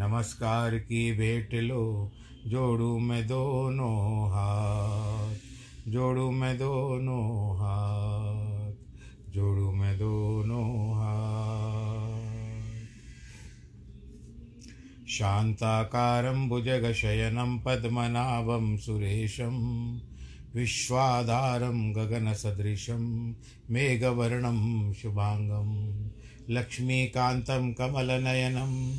नमस्कार की भेंट लो, जोड़ू मैं दोनों हाथ, जोड़ू मैं दोनों हाथ, जोड़ू मैं दोनों हाथ। शान्ताकारं भुजगशयनं पद्मनाभं सुरेशं, विश्वाधारं गगनसदृशं मेघवर्णं शुभाङ्गं, लक्ष्मीकान्तं कमलनयनं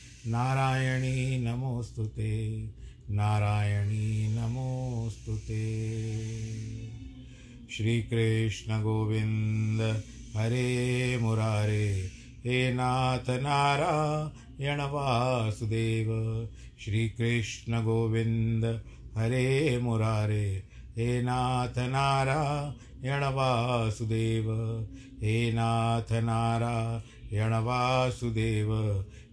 नारायणी नमोऽस्तु ते। नारायणी नमोऽस्तु ते। श्रीकृष्णगोविन्द हरे मुरारे, हे नाथ नारायण वासुदेव। श्रीकृष्णगोविन्द हरे मुरारे, हे नाथ नारायण वासुदेव। हे नाथ नारायण वासुदेव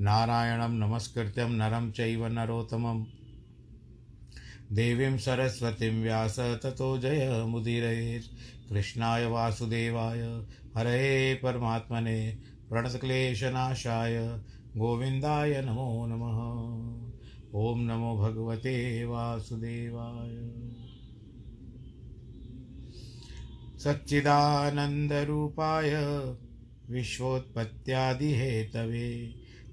नारायणं नमस्कृत्यं नरं चैव नरोत्तमं। देवीं सरस्वतीं व्यास ततो जयमुदीरयेत् कृष्णाय वासुदेवाय हरे परमात्मने, प्रणतक्लेशनाशाय, गोविन्दाय नमो नमः। ॐ नमो भगवते वासुदेवाय। सच्चिदानन्दरूपाय, विश्वोत्पत्त्यादिहेतवे।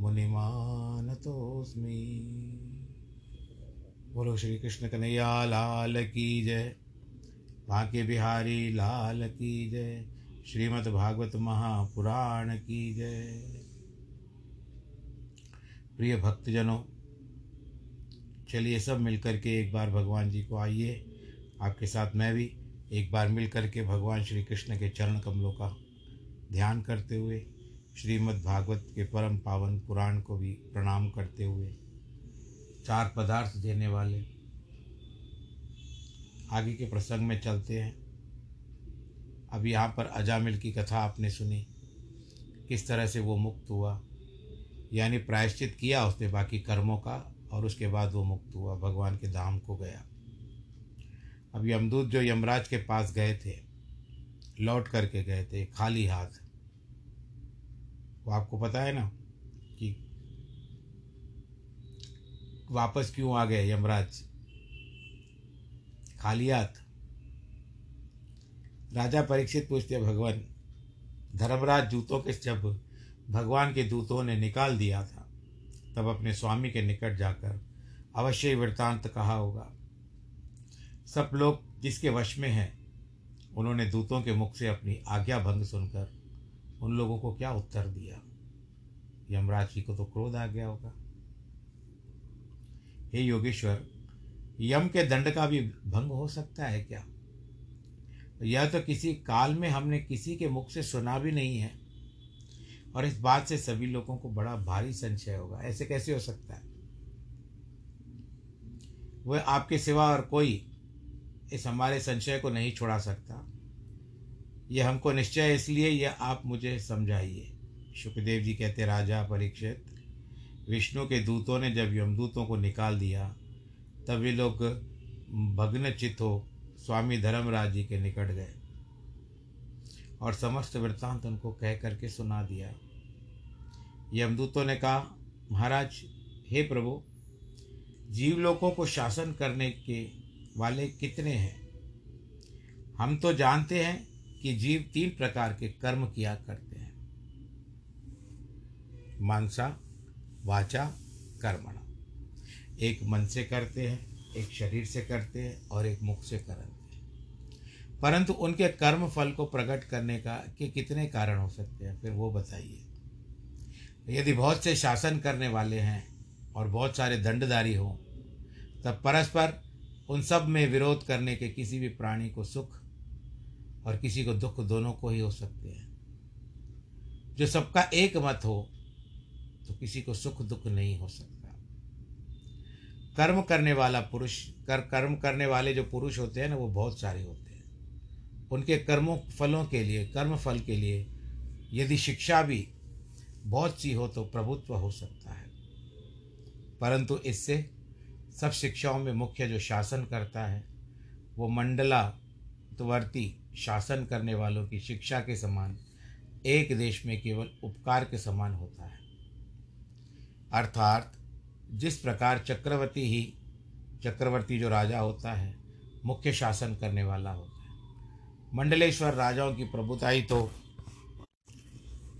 मुनिमानतोऽस्मि बोलो श्री कृष्ण कन्हैया, लाल की जय। बांके बिहारी, लाल की जय। श्रीमद् भागवत महापुराण की जय। प्रिय भक्तजनों, चलिए सब मिलकर के एक बार भगवान जी को आइए। आपके साथ मैं भी एक बार मिल कर के भगवान श्री कृष्ण के चरण कमलों का ध्यान करते हुए श्रीमद् भागवत के परम पावन पुराण को भी प्रणाम करते हुए चार पदार्थ देने वाले आगे के प्रसंग में चलते हैं। अब यहाँ पर अजामिल की कथा आपने सुनी। किस तरह से वो मुक्त हुआ? यानी प्रायश्चित किया उसने बाकी कर्मों का और उसके बाद वो मुक्त हुआ, भगवान के धाम को गया। अब यमदूत जो यमराज के पास गए थे, लौट करके गए थे, खाली हाथ वो आपको पता है ना कि वापस क्यों आ गए यमराज? खाली हाथ राजा परीक्षित पूछते, भगवान, धर्मराज दूतों के जब भगवान के दूतों ने निकाल दिया था, तब अपने स्वामी के निकट जाकर अवश्य वृत्तांत कहा होगा। सब लोग जिसके वश में हैं, उन्होंने दूतों के मुख से अपनी आज्ञा भंग सुनकर उन लोगों को क्या उत्तर दिया? यमराज जी को तो क्रोध आ गया होगा। हे योगेश्वर, यम के दंड का भी भंग हो सकता है क्या? यह तो किसी काल में हमने किसी के मुख से सुना भी नहीं है। और इस बात से सभी लोगों को बड़ा भारी संशय होगा। ऐसे कैसे हो सकता है? वह आपके सिवा और कोई इस हमारे संशय को नहीं छोड़ा सकता। यह हमको निश्चय इसलिए यह आप मुझे समझाइए। सुखदेव जी कहते, राजा परीक्षित, विष्णु के दूतों ने जब यमदूतों को निकाल दिया, तब वे लोग भग्न चित हो स्वामी धर्मराज जी के निकट गए और समस्त वृत्तांत उनको कह करके सुना दिया। यमदूतों ने कहा, महाराज, हे प्रभु जीव लोगों को शासन करने के वाले कितने हैं? हम तो जानते हैं कि जीव तीन प्रकार के कर्म किया करते हैं। मानसा वाचा, कर्मणा। एक मन से करते हैं, एक शरीर से करते हैं और एक मुख से करते हैं। परंतु उनके कर्म फल को प्रकट करने का के कितने कारण हो सकते हैं, फिर वो बताइए। यदि बहुत से शासन करने वाले हैं और बहुत सारे दंडधारी हों, तब परस्पर उन सब में विरोध करने के किसी भी प्राणी को सुख और किसी को दुख दोनों को ही हो सकते हैं। जो सबका एक मत हो तो किसी को सुख दुख नहीं हो सकता। कर्म करने वाला पुरुष, कर, कर्म करने वाले जो पुरुष होते हैं ना, वो बहुत सारे होते हैं। उनके कर्मों, फलों के लिए, कर्म फल के लिए यदि शिक्षा भी बहुत सी हो तो प्रभुत्व हो सकता है। परंतु इससे सब शिक्षाओं में मुख्य जो शासन करता है, वो मंडला मंडलावर्ती शासन करने वालों की शिक्षा के समान, एक देश में केवल उपकार के समान होता है। अर्थात, जिस प्रकार चक्रवर्ती ही, चक्रवर्ती जो राजा होता है, मुख्य शासन करने वाला होता है। मंडलेश्वर राजाओं की प्रभुताई तो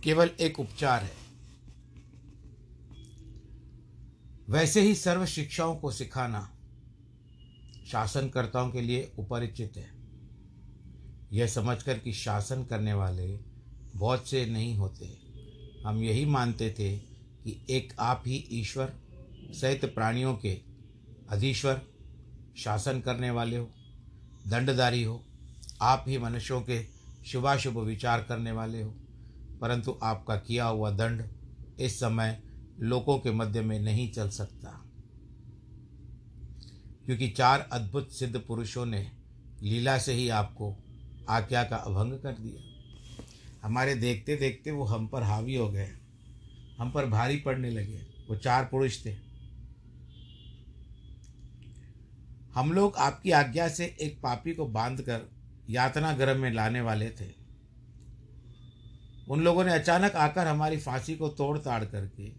केवल एक उपचार है। वैसे ही सर्व शिक्षाओं को सिखाना शासनकर्ताओं के लिए उपरिचित है। यह समझकर कि शासन करने वाले बहुत से नहीं होते। हम यही मानते थे कि एक आप ही ईश्वर सहित प्राणियों के अधीश्वर, शासन करने वाले हो दंडदारी हो, आप ही मनुष्यों के शुभाशुभ विचार करने वाले हो। परंतु आपका किया हुआ दंड इस समय लोगों के मध्य में नहीं चल सकता। क्योंकि चार अद्भुत सिद्ध पुरुषों ने लीला से ही आपको आज्ञा का अभंग कर दिया। हमारे देखते देखते वो हम पर हावी हो गए। हम पर भारी पड़ने लगे। वो चार पुरुष थे। हम लोग आपकी आज्ञा से एक पापी को बांधकर यातना गर्भ में लाने वाले थे। उन लोगों ने अचानक आकर हमारी फांसी को तोड़ ताड़ करके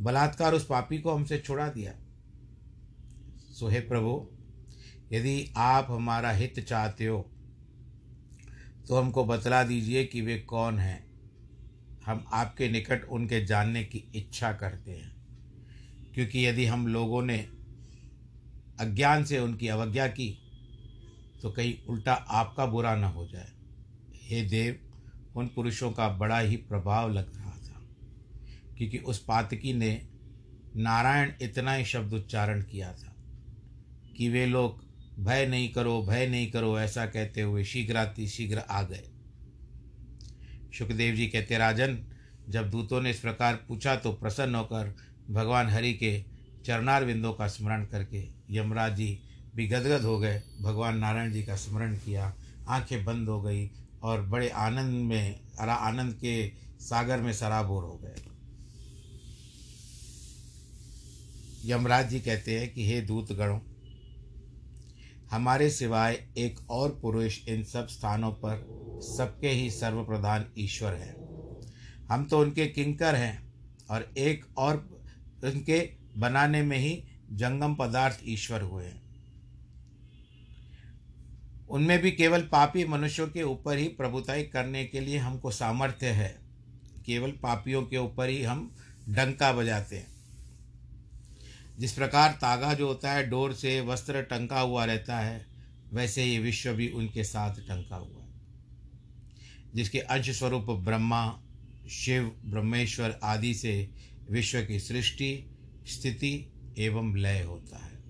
बलात्कार उस पापी को हमसे छुड़ा दिया। सो हे प्रभु, यदि आप हमारा हित चाहते हो तो हमको बतला दीजिए कि वे कौन हैं। हम आपके निकट उनके जानने की इच्छा करते हैं। क्योंकि यदि हम लोगों ने अज्ञान से उनकी अवज्ञा की तो कहीं उल्टा आपका बुरा न हो जाए। हे देव, उन पुरुषों का बड़ा ही प्रभाव लग रहा था, क्योंकि उस पातकी ने नारायण इतना ही शब्द उच्चारण किया था कि वे लोग भय नहीं करो, भय नहीं करो, ऐसा कहते हुए शीघ्राति शीघ्र आ गए। सुखदेव जी कहते, राजन, जब दूतों ने इस प्रकार पूछा तो प्रसन्न होकर भगवान हरि के चरणार विंदों का स्मरण करके यमराज जी भी गदगद हो गए। भगवान नारायण जी का स्मरण किया, आँखें बंद हो गई और बड़े आनंद में, अरा आनंद के सागर में सराबोर हो गए। यमराज जी कहते हैं कि, हे दूत गणों हमारे सिवाय एक और पुरुष इन सब स्थानों पर सबके ही सर्वप्रधान ईश्वर है। हम तो उनके किंकर हैं और एक और उनके बनाने में ही जंगम पदार्थ ईश्वर हुए हैं। उनमें भी केवल पापी मनुष्यों के ऊपर ही प्रभुताई करने के लिए हमको सामर्थ्य है। केवल पापियों के ऊपर ही हम डंका बजाते हैं। जिस प्रकार तागा जो होता है, डोर से वस्त्र टंका हुआ रहता है, वैसे ही विश्व भी उनके साथ टंका हुआ है। जिसके अंश स्वरूप ब्रह्मा, शिव, ब्रह्मेश्वर आदि से विश्व की सृष्टि, स्थिति एवं लय होता है।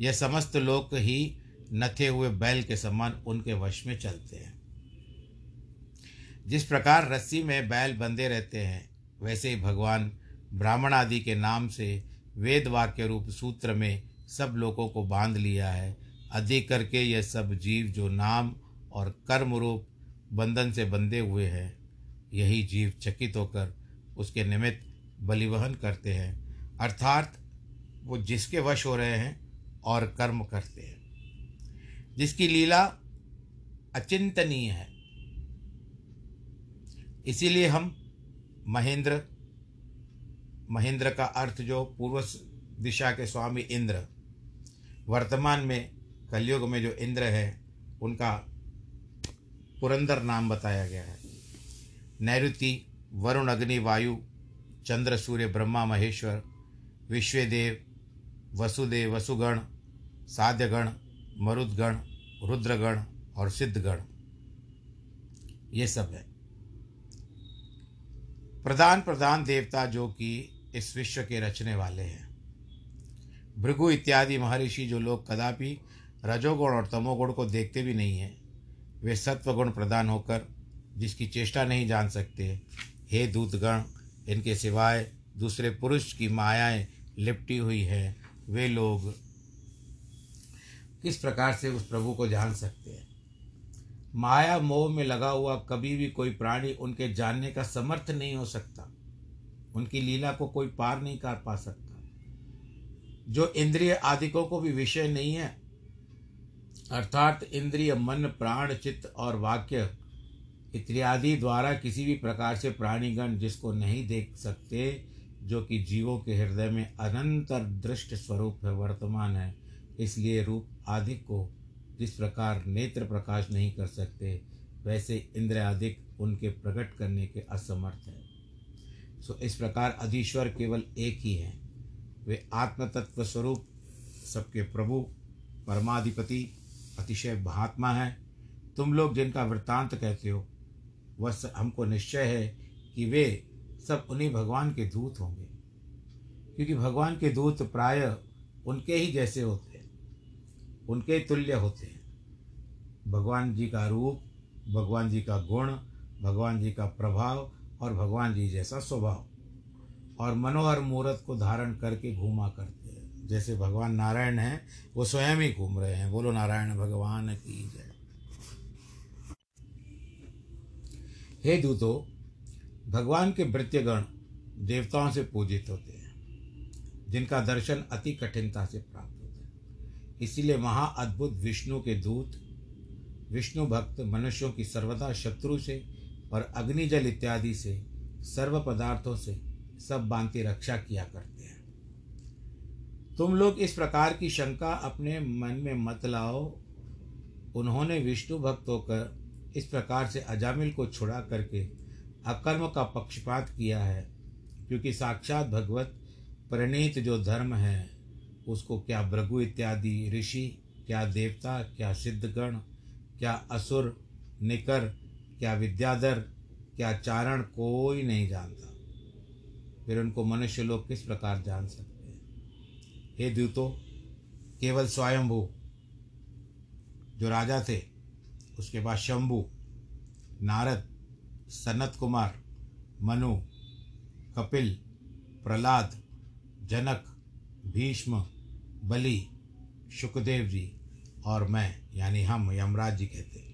यह समस्त लोक ही नथे हुए बैल के समान उनके वश में चलते हैं। जिस प्रकार रस्सी में बैल बंधे रहते हैं, वैसे ही भगवान ब्राह्मण आदि के नाम से वेद वाक्य रूप सूत्र में सब लोगों को बाँध लिया है। अधिक करके यह सब जीव जो नाम और कर्म रूप बंधन से बंधे हुए हैं, यही जीव चकित होकर उसके निमित्त बलिवहन करते हैं। अर्थात वो जिसके वश हो रहे हैं और कर्म करते हैं। जिसकी लीला अचिंतनीय है। इसीलिए हम महेंद्र महेंद्र का अर्थ जो पूर्व दिशा के स्वामी इंद्र, वर्तमान में कलयुग में जो इंद्र है, उनका पुरंदर नाम बताया गया है। नैऋति वरुण, अग्नि, वायु, चंद्र, सूर्य, ब्रह्मा, महेश्वर, विश्वदेव, वसुदेव, वसुगण, साध्यगण, मरुदगण, रुद्रगण और सिद्धगण। ये सब है। प्रधान प्रधान देवता जो कि इस विश्व के रचने वाले हैं। भृगु इत्यादि महर्षि जो लोग कदापि रजोगुण और तमोगुण को देखते भी नहीं हैं, वे सत्वगुण प्रदान होकर जिसकी चेष्टा नहीं जान सकते, हे दूतगण, इनके सिवाय दूसरे पुरुष की मायाएँ लिपटी हुई हैं, वे लोग किस प्रकार से उस प्रभु को जान सकते हैं? माया मोह में लगा हुआ कभी भी कोई प्राणी उनके जानने का समर्थ नहीं हो सकता। उनकी लीला को कोई पार नहीं कर पा सकता। जो इंद्रिय आदिकों को भी विषय नहीं है, अर्थात इंद्रिय, मन, प्राण, चित्त और वाक्य इत्यादि द्वारा किसी भी प्रकार से प्राणीगण जिसको नहीं देख सकते, जो कि जीवों के हृदय में अनंतर दृष्ट स्वरूप है, वर्तमान है, इसलिए रूप आदि को जिस प्रकार नेत्र प्रकाश नहीं कर सकते, वैसे इंद्र आदिक उनके प्रकट करने के असमर्थ है। सो इस प्रकार अधीश्वर केवल एक ही है। वे आत्म तत्व स्वरूप सबके प्रभु, परमाधिपति, अतिशय महात्मा हैं। तुम लोग जिनका वृत्तांत कहते हो, वह हमको निश्चय है कि वे सब उन्हीं भगवान के दूत होंगे। क्योंकि भगवान के दूत प्राय उनके ही जैसे होते हैं, उनके तुल्य होते हैं। भगवान जी का रूप, भगवान जी का गुण, भगवान जी का प्रभाव और भगवान जी जैसा स्वभाव। और मनोहर मूर्त को धारण करके घूमा करते हैं। जैसे भगवान नारायण हैं, वो स्वयं ही घूम रहे हैं। बोलो, नारायण भगवान की जय। हे दूतो, भगवान के वृत्यगण देवताओं से पूजित होते हैं, जिनका दर्शन अति कठिनता से प्राप्त होता है। इसीलिए महाअद्भुत विष्णु के दूत, विष्णु भक्त मनुष्यों की सर्वदा शत्रु से और अग्निजल इत्यादि से, सर्व पदार्थों से सब बांति रक्षा किया करते हैं। तुम लोग इस प्रकार की शंका अपने मन में मत लाओ। उन्होंने विष्णु भक्त होकर इस प्रकार से अजामिल को छुड़ा करके अकर्म का पक्षपात किया है, क्योंकि साक्षात भगवत प्रणीत जो धर्म है, उसको क्या भृगु इत्यादि, ऋषि, क्या देवता, क्या सिद्धगण, क्या असुर, निकर क्या विद्याधर, क्या चारण कोई नहीं जानता। फिर उनको मनुष्य लोग किस प्रकार जान सकते हैं? हे दूतो, केवल स्वयंभू जो राजा थे, उसके बाद शंभु, नारद, सनत कुमार, मनु, कपिल, प्रहलाद, जनक, भीष्म, बलि सुखदेव जी और मैं, यानी हम, यमराज जी कहते हैं।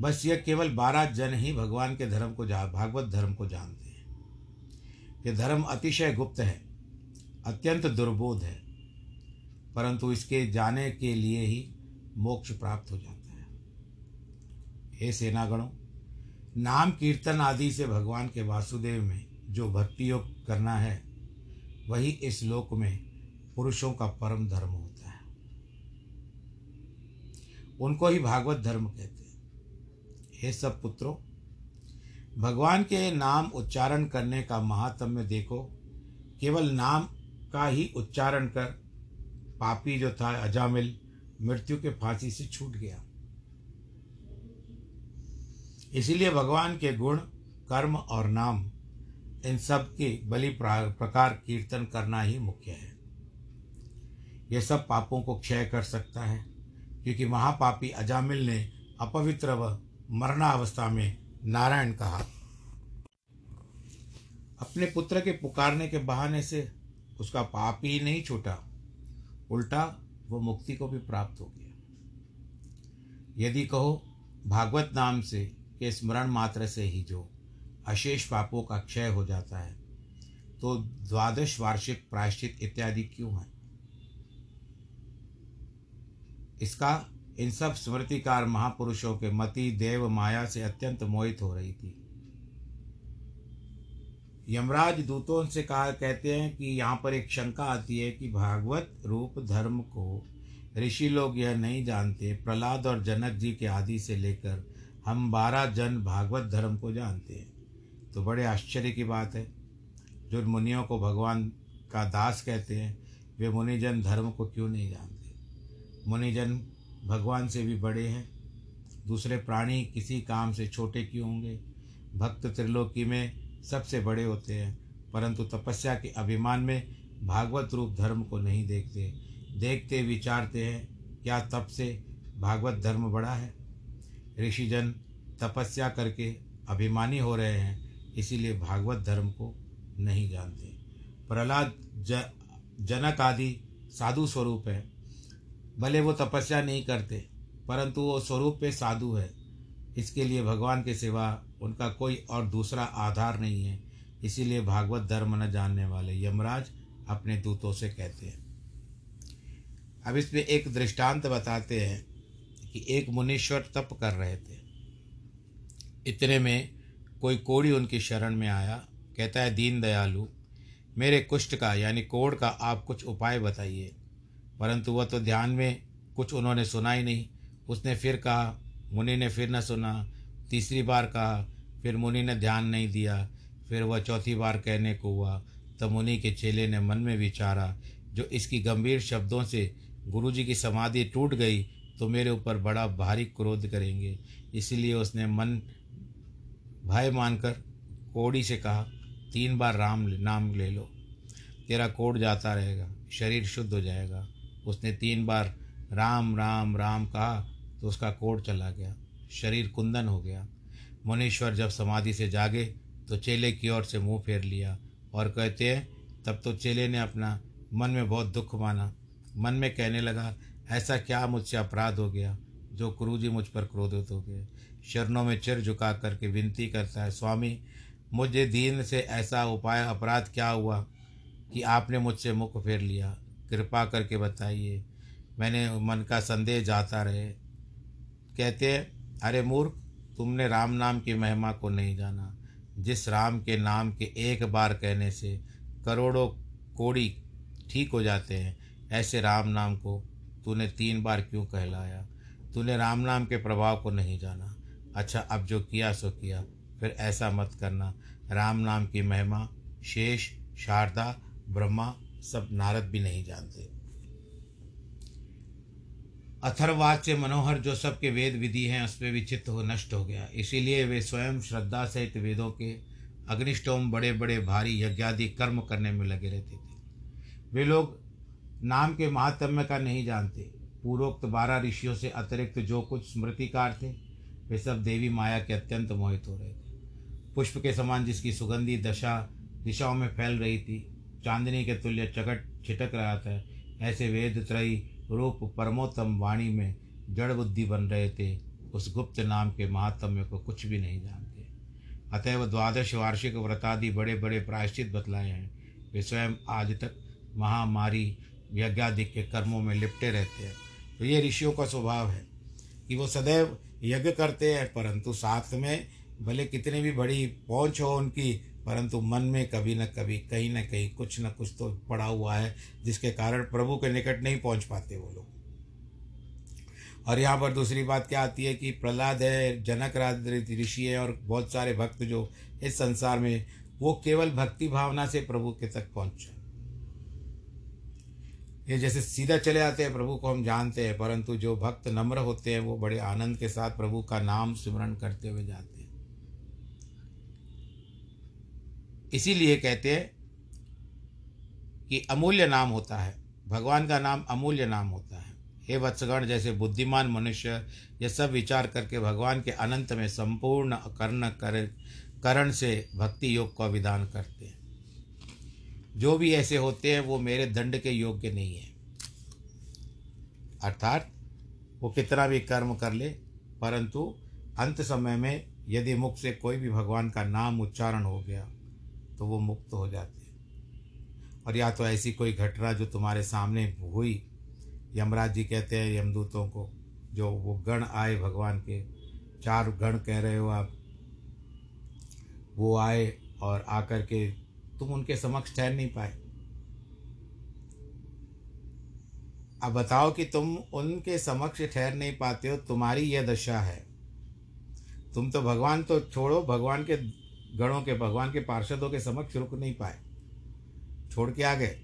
बस यह केवल बारह जन ही भगवान के धर्म को जा, भागवत धर्म को जानते हैं। यह धर्म अतिशय गुप्त है, अत्यंत दुर्बोध है, परंतु इसके जाने के लिए ही मोक्ष प्राप्त हो जाता है। हे सेनागणों, नाम कीर्तन आदि से भगवान के वासुदेव में जो भक्ति योग करना है, वही इस लोक में पुरुषों का परम धर्म होता है। उनको ही भागवत धर्म कहते हैं। हे सब पुत्रों, भगवान के नाम उच्चारण करने का महात्म्य देखो। केवल नाम का ही उच्चारण कर पापी जो था अजामिल, मृत्यु के फांसी से छूट गया। इसीलिए भगवान के गुण, कर्म और नाम, इन सब के बलि प्रकार कीर्तन करना ही मुख्य है। यह सब पापों को क्षय कर सकता है, क्योंकि महापापी अजामिल ने अपवित्र व मरणावस्था में नारायण कहा, अपने पुत्र के पुकारने के बहाने से उसका पाप ही नहीं छूटा, उल्टा वो मुक्ति को भी प्राप्त हो गया। यदि कहो, भागवत नाम से, के स्मरण मात्र से ही जो अशेष पापों का क्षय हो जाता है तो द्वादश वार्षिक प्रायश्चित इत्यादि क्यों है? इसका इन सब स्मृतिकार महापुरुषों के मति देव माया से अत्यंत मोहित हो रही थी। यमराज दूतों से कहा कहते हैं कि यहाँ पर एक शंका आती है कि भागवत रूप धर्म को ऋषि लोग यह नहीं जानते। प्रहलाद और जनक जी के आदि से लेकर हम बारह जन भागवत धर्म को जानते हैं। तो बड़े आश्चर्य की बात है। जो मुनियों को भगवान का दास कहते हैं, वे मुनिजन धर्म को क्यों नहीं जानते? मुनिजन भगवान से भी बड़े हैं। दूसरे प्राणी किसी काम से छोटे क्यों होंगे? भक्त त्रिलोकी में सबसे बड़े होते हैं, परंतु तपस्या के अभिमान में भागवत रूप धर्म को नहीं देखते। देखते, विचारते हैं, क्या तप से भागवत धर्म बड़ा है? ऋषिजन तपस्या करके अभिमानी हो रहे हैं, इसीलिए भागवत धर्म को नहीं जानते। प्रहलाद ज, जनक आदि साधु स्वरूप है। भले वो तपस्या नहीं करते, परंतु वो स्वरूप पे साधु है। इसके लिए भगवान के सिवा उनका कोई और दूसरा आधार नहीं है। इसीलिए भागवत धर्म न जानने वाले यमराज अपने दूतों से कहते हैं। अब इसमें एक दृष्टांत बताते हैं कि एक मुनीश्वर तप कर रहे थे। इतने में कोई कोड़ी उनकी शरण में आया, कहता है, दीन दयालु, मेरे कुष्ठ का, यानी कोड़ का आप कुछ उपाय बताइए। परंतु वह तो ध्यान में कुछ उन्होंने सुना ही नहीं। उसने फिर कहा, मुनि ने फिर न सुना। तीसरी बार कहा, फिर मुनि ने ध्यान नहीं दिया। फिर वह चौथी बार कहने को हुआ, तब मुनि के चेले ने मन में विचारा, जो इसकी गंभीर शब्दों से गुरु जी की समाधि टूट गई तो मेरे ऊपर बड़ा भारी क्रोध करेंगे। इसलिए उसने मन भय मानकर कोड़ी से कहा, तीन बार राम नाम ले लो। तेरा कोड जाता रहेगा, शरीर शुद्ध हो जाएगा। उसने तीन बार राम राम राम कहा तो उसका कोड चला गया, शरीर कुंदन हो गया। मुनीश्वर जब समाधि से जागे तो चेले की ओर से मुँह फेर लिया और कहते हैं, तब तो चेले ने अपना मन में बहुत दुख माना। मन में कहने लगा, ऐसा क्या मुझसे अपराध हो गया जो गुरु जी मुझ पर क्रोधित हो गए शरणों में चिर झुका करके विनती करता है, स्वामी, मुझे दीन से ऐसा उपाय, अपराध क्या हुआ कि आपने मुझसे मुख फेर लिया? कृपा करके बताइए। मैंने मन का संदेह जाता रहे। कहते हैं, अरे मूर्ख, तुमने राम नाम की महिमा को नहीं जाना। जिस राम के नाम के एक बार कहने से करोड़ों कोड़ी ठीक हो जाते हैं, ऐसे राम नाम को तूने तीन बार क्यों कहलाया? तूने राम नाम के प्रभाव को नहीं जाना। अच्छा अब जो किया, सो किया। फिर ऐसा मत करना। राम नाम की महिमा शेष, शारदा, ब्रह्मा सब नारद भी नहीं जानते। अथर्वाद से मनोहर जो सबके वेद विधि हैं, उसमें विचित्र हो नष्ट हो गया। इसीलिए वे स्वयं श्रद्धा सहित वेदों के अग्निष्टोम बड़े बड़े भारी यज्ञादि कर्म करने में लगे रहते थे। वे लोग नाम के महात्म्य का नहीं जानते। पूर्वोक्त बारह ऋषियों से अतिरिक्त जो कुछ स्मृतिकार थे, वे सब देवी माया के अत्यंत मोहित हो रहे थे। पुष्प के समान जिसकी सुगंधी दशा दिशाओं में फैल रही थी चांदनी के तुल्य चकट छिटक रहा था। ऐसे वेद त्रयी रूप परमोत्तम वाणी में जड़ बुद्धि बन रहे थे। उस गुप्त नाम के महात्म्य को कुछ भी नहीं जानते। अतएव द्वादश वार्षिक व्रतादि बड़े बड़े प्रायश्चित बतलाए हैं। वे स्वयं आज तक महामारी, यज्ञादि के कर्मों में लिपटे रहते हैं। तो ये ऋषियों का स्वभाव है कि वो सदैव यज्ञ करते हैं, परंतु साथ में भले कितनी भी बड़ी पहुँच हो उनकी परंतु मन में कभी न कभी, कहीं न कहीं कुछ न कुछ तो पड़ा हुआ है, जिसके कारण प्रभु के निकट नहीं पहुँच पाते वो लोग। और यहाँ पर दूसरी बात क्या आती है कि प्रहलाद है, जनक ऋषि है और बहुत सारे भक्त जो इस संसार में, वो केवल भक्ति भावना से प्रभु के तक पहुँचे ये जैसे सीधा चले आते हैं, प्रभु को हम जानते हैं, परंतु जो भक्त नम्र होते हैं, वो बड़े आनंद के साथ प्रभु का नाम स्मरण करते हुए जाते हैं। इसीलिए कहते हैं कि अमूल्य नाम होता है। भगवान का नाम अमूल्य नाम होता है। हे वत्सगण, जैसे बुद्धिमान मनुष्य यह सब विचार करके भगवान के अनंत में संपूर्ण कर्ण कर, करण से भक्ति योग का विधान करते हैं। जो भी ऐसे होते हैं, वो मेरे दंड के योग्य नहीं है। अर्थात, वो कितना भी कर्म कर ले, परंतु अंत समय में यदि मुख से कोई भी भगवान का नाम उच्चारण हो गया तो वो मुक्त हो जाते हैं। और या तो ऐसी कोई घटना जो तुम्हारे सामने हुई, यमराज जी कहते हैं, यमदूतों को, जो वो गण आए भगवान के, चार गण कह रहे हो आप, वो आए और आकर के तुम उनके समक्ष ठहर नहीं पाए। अब बताओ कि तुम उनके समक्ष ठहर नहीं पाते हो, तुम्हारी यह दशा है। तुम तो भगवान तो छोड़ो, भगवान के गणों के, भगवान के पार्षदों के समक्ष रुक नहीं पाए। छोड़ के आ गए।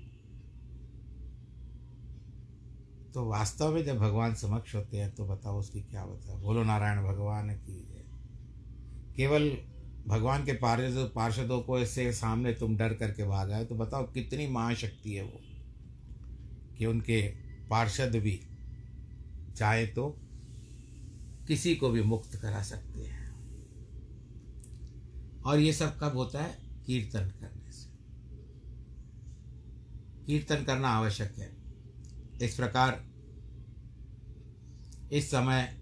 तो वास्तव में जब भगवान समक्ष होते हैं तो बताओ उसकी क्या बता बोलो, नारायण भगवान की जय। केवल भगवान के पार्षद, पार्षदों को इससे सामने तुम डर करके भाग आए तो बताओ कितनी महाशक्ति है वो? कि उनके पार्षद भी चाहे तो किसी को भी मुक्त करा सकते हैं। और ये सब कब होता है? कीर्तन करने से। कीर्तन करना आवश्यक है। इस प्रकार इस समय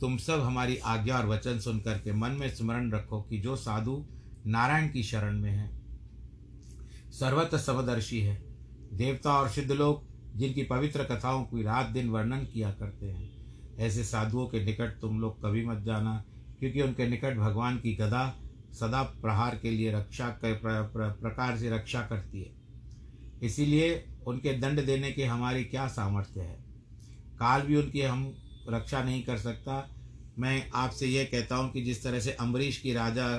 तुम सब हमारी आज्ञा और वचन सुन करके मन में स्मरण रखो कि जो साधु नारायण की शरण में है, सर्वत्र समदर्शी है, देवता और सिद्ध लोग जिनकी पवित्र कथाओं की रात दिन वर्णन किया करते हैं। ऐसे साधुओं के निकट तुम लोग कभी मत जाना, क्योंकि उनके निकट भगवान की गदा सदा प्रहार के लिए रक्षा कर प्र, प्र, प्रकार से रक्षा करती है। इसीलिए उनके दंड देने के हमारी क्या सामर्थ्य है? काल भी उनकी हम रक्षा नहीं कर सकता। मैं आपसे यह कहता हूँ कि जिस तरह से अम्बरीश की राजा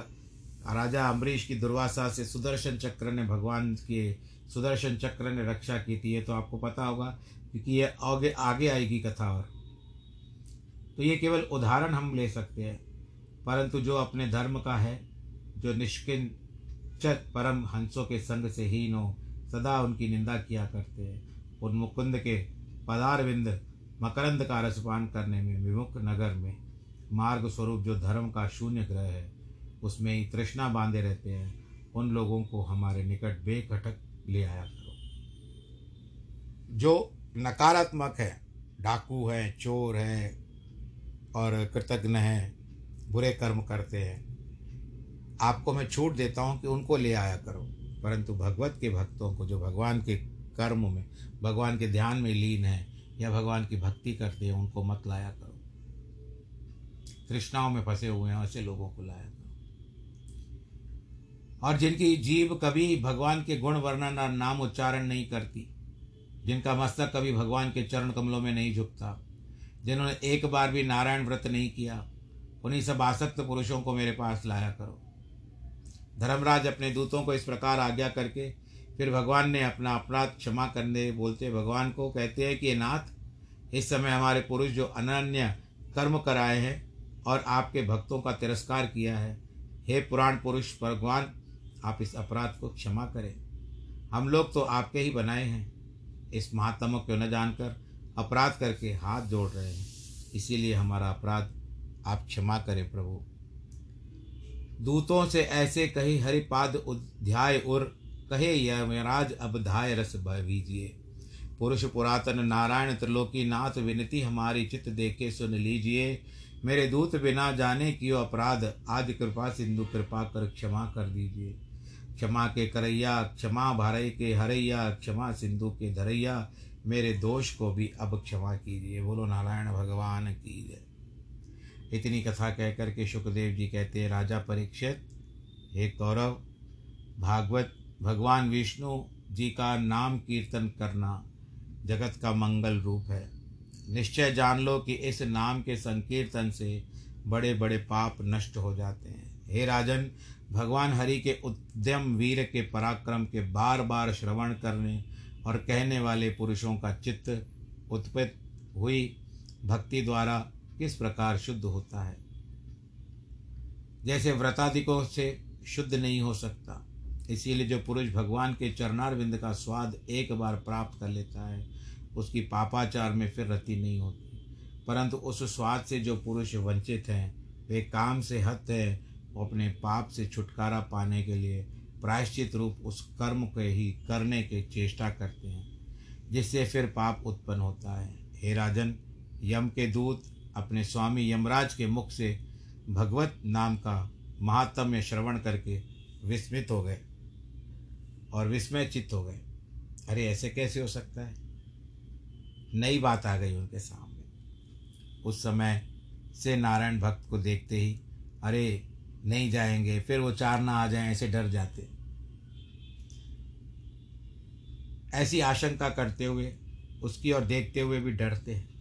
राजा अम्बरीश की दुर्वासा से सुदर्शन चक्र ने भगवान के सुदर्शन चक्र ने रक्षा की थी ये तो आपको पता होगा क्योंकि ये आगे आगे आएगी कथा और। तो ये केवल उदाहरण हम ले सकते हैं परंतु जो अपने धर्म का है जो निष्किंचत परम हंसों के संग से हीन हो सदा उनकी निंदा किया करते हैं। उन मुकुंद के पदारविंद मकरंद का रसपान करने में विमुख नगर में मार्ग स्वरूप जो धर्म का शून्य ग्रह है, उसमें ही तृष्णा बांधे रहते हैं। उन लोगों को हमारे निकट बेघटक ले आया करो। जो नकारात्मक है, डाकू हैं, चोर हैं और कृतज्ञ हैं, बुरे कर्म करते हैं आपको मैं छूट देता हूँ कि उनको ले आया करो। परंतु भगवत के भक्तों को जो भगवान के कर्म में, भगवान के ध्यान में लीन है या भगवान की भक्ति करते हैं, उनको मत लाया करो। तृष्णाओं में फंसे हुए हैं, ऐसे लोगों को लाया करो। और जिनकी जीव कभी भगवान के गुण वर्णन और नाम उच्चारण नहीं करती, जिनका मस्तक कभी भगवान के चरण कमलों में नहीं झुकता, जिन्होंने एक बार भी नारायण व्रत नहीं किया, उन्हीं सब आसक्त पुरुषों को मेरे पास लाया करो। धर्मराज अपने दूतों को इस प्रकार आज्ञा करके फिर भगवान ने अपना अपराध क्षमा करने बोलते भगवान को कहते हैं कि नाथ, इस समय हमारे पुरुष जो अनन्य कर्म कराए हैं और आपके भक्तों का तिरस्कार किया है, हे पुराण पुरुष, भगवान, आप इस अपराध को क्षमा करें। हम लोग तो आपके ही बनाए हैं। इस महात्मा को न जानकर अपराध करके हाथ जोड़ रहे हैं। इसीलिए हमारा अपराध आप क्षमा करें प्रभु। दूतों से ऐसे कही हरिपाद उध्याय उर, कहे यमराज अब धाय रस भीजिए पुरुष पुरातन नारायण त्रिलोकी नाथ, विनती हमारी चित्त देखे सुन लीजिए। मेरे दूत बिना जाने की अपराध, आदि कृपा सिंधु कृपा कर क्षमा कर दीजिए। क्षमा के करैया, क्षमा भारय के हरैया, क्षमा सिंधु के धरैया, मेरे दोष को भी अब क्षमा कीजिए। बोलो नारायण भगवान की जय। इतनी कथा कह करके सुखदेव जी कहते हैं, राजा परीक्षित, हे कौरव, भागवत, भगवान विष्णु जी का नाम कीर्तन करना जगत का मंगल रूप है। निश्चय जान लो कि इस नाम के संकीर्तन से बड़े बड़े पाप नष्ट हो जाते हैं। हे राजन, भगवान हरि के उद्यम वीर के पराक्रम के बार बार श्रवण करने और कहने वाले पुरुषों का चित्त उत्पन्न हुई भक्ति द्वारा किस प्रकार शुद्ध होता है? जैसे व्रतादिकों से शुद्ध नहीं हो सकता, इसीलिए जो पुरुष भगवान के चरणारविंद का स्वाद एक बार प्राप्त कर लेता है, उसकी पापाचार में फिर रति नहीं होती। परंतु उस स्वाद से जो पुरुष वंचित हैं, वे काम से हत हैं, वो अपने पाप से छुटकारा पाने के लिए प्रायश्चित रूप उस कर्म के ही करने की चेष्टा करते हैं, जिससे फिर पाप उत्पन्न होता है। हे राजन, यम के दूत अपने स्वामी यमराज के मुख से भगवत नाम का महात्म्य श्रवण करके विस्मित हो गए और विस्मय चित्त हो गए। अरे, ऐसे कैसे हो सकता है? नई बात आ गई उनके सामने। उस समय से नारायण भक्त को देखते ही, अरे, नहीं जाएँगे, फिर वो चार ना आ जाए, ऐसे डर जाते। ऐसी आशंका करते हुए, उसकी ओर देखते हुए भी डरते हैं।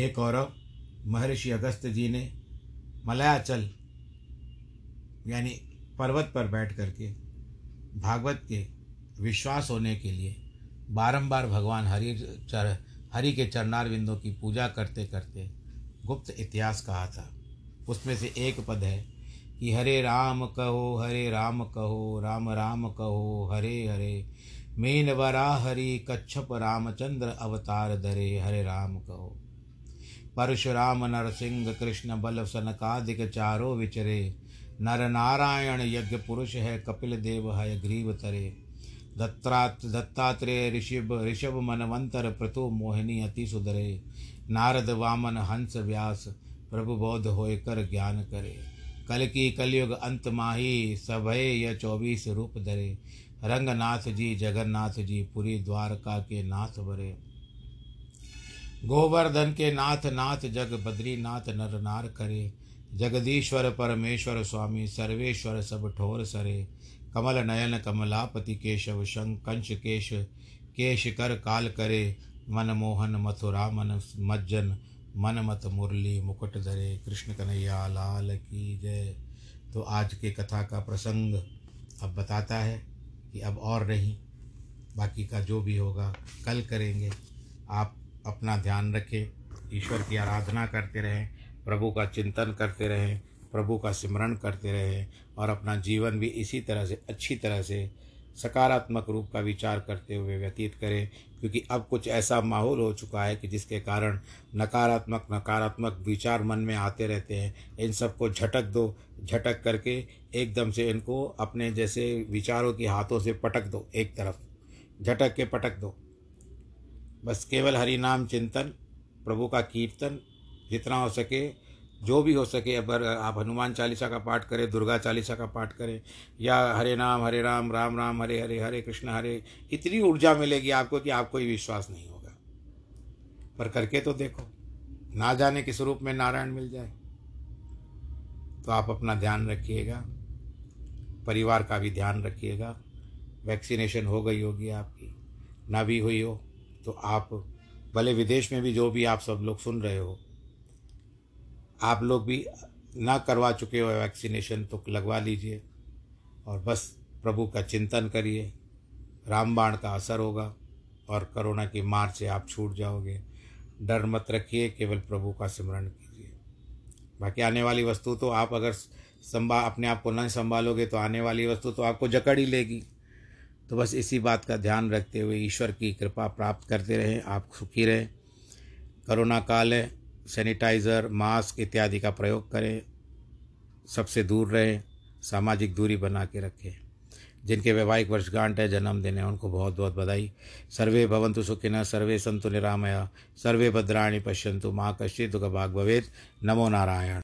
हे कौरव, महर्षि अगस्त जी ने मलयाचल, यानी पर्वत पर बैठ करके, भागवत के विश्वास होने के लिए बारंबार भगवान हरि चर, हरि के चरणार विंदों की पूजा करते करते गुप्त इतिहास कहा था। उसमें से एक पद है कि हरे राम कहो, हरे राम कहो, राम राम कहो, हरे हरे, मीन वरा हरि कच्छप रामचंद्र अवतार धरे, हरे राम कहो। परशुराम नरसिंह कृष्ण बल सनकादिक चारो विचरे। नर नारायण यज्ञ पुरुष है, कपिल देव है, ग्रीव तरे। दत्तात दत्तात्रेय ऋषभ ऋषभ मनवंतर प्रतु मोहिनी अति सुधरे। नारद वामन हंस व्यास, प्रभु बोध होय कर ज्ञान करे। कल की कलयुग अंत माही सभय यह चौबीस रूप धरे। रंगनाथ जी, जगन्नाथ जी, पुरी द्वारका के नाथ भरे गोवर्धन के नाथ नाथ जग बद्रीनाथ नर नार करे। जगदीश्वर परमेश्वर स्वामी, सर्वेश्वर सब ठोर सरे। कमल नयन कमलापति केशव शंख कंश केश केश कर काल करे। मन मोहन मथुरा मन मज्जन, मन मत मुरली मुकुट धरे। कृष्ण कन्हैया, लाल की जय। तो आज के कथा का प्रसंग अब बताता है कि अब और नहीं, बाकी का जो भी होगा कल करेंगे। आप अपना ध्यान रखें, ईश्वर की आराधना करते रहें, प्रभु का चिंतन करते रहें, प्रभु का सिमरण करते रहें और अपना जीवन भी इसी तरह से, अच्छी तरह से सकारात्मक रूप का विचार करते हुए व्यतीत करें, क्योंकि अब कुछ ऐसा माहौल हो चुका है कि जिसके कारण नकारात्मक नकारात्मक विचार मन में आते रहते हैं। इन सबको झटक दो, झटक करके एकदम से इनको अपने जैसे विचारों के हाथों से पटक दो, एक तरफ़। झटक के पटक दो। बस केवल हरि नाम चिंतन, प्रभु का कीर्तन, जितना हो सके, जो भी हो सके अगर आप हनुमान चालीसा का पाठ करें, दुर्गा चालीसा का पाठ करें, या हरे नाम, हरे राम राम राम, हरे हरे हरे कृष्ण, हरे, इतनी ऊर्जा मिलेगी आपको कि आपको ही विश्वास नहीं होगा। पर करके तो देखो, ना जाने किस रूप में नारायण मिल जाए। तो आप अपना ध्यान रखिएगा, परिवार का भी ध्यान रखिएगा, वैक्सीनेशन हो गई होगी आपकी, ना भी हुई हो तो आप, भले विदेश में भी जो भी आप सब लोग सुन रहे हो, आप लोग भी ना करवा चुके हो वैक्सीनेशन तो लगवा लीजिए। और बस प्रभु का चिंतन करिए, रामबाण का असर होगा और कोरोना की मार से आप छूट जाओगे। डर मत रखिए, केवल प्रभु का स्मरण कीजिए। बाकी आने वाली वस्तु तो आप अगर संभा, अपने आप को नहीं संभालोगे तो आने वाली वस्तु तो आपको जकड़ ही लेगी। तो बस इसी बात का ध्यान रखते हुए ईश्वर की कृपा प्राप्त करते रहें, आप सुखी रहें, करोना काल है, सैनिटाइज़र, मास्क इत्यादि का प्रयोग करें, सबसे दूर रहें, सामाजिक दूरी बना के रखें। जिनके वैवाहिक वर्षगांठ है, जन्मदिन है, उनको बहुत बहुत बधाई। सर्वे भवंतु सुखिन सर्वे संतु निरामया, सर्वे भद्राणी पश्यंतु माँ कश्चित दुख भाग भवेद नमो नारायण।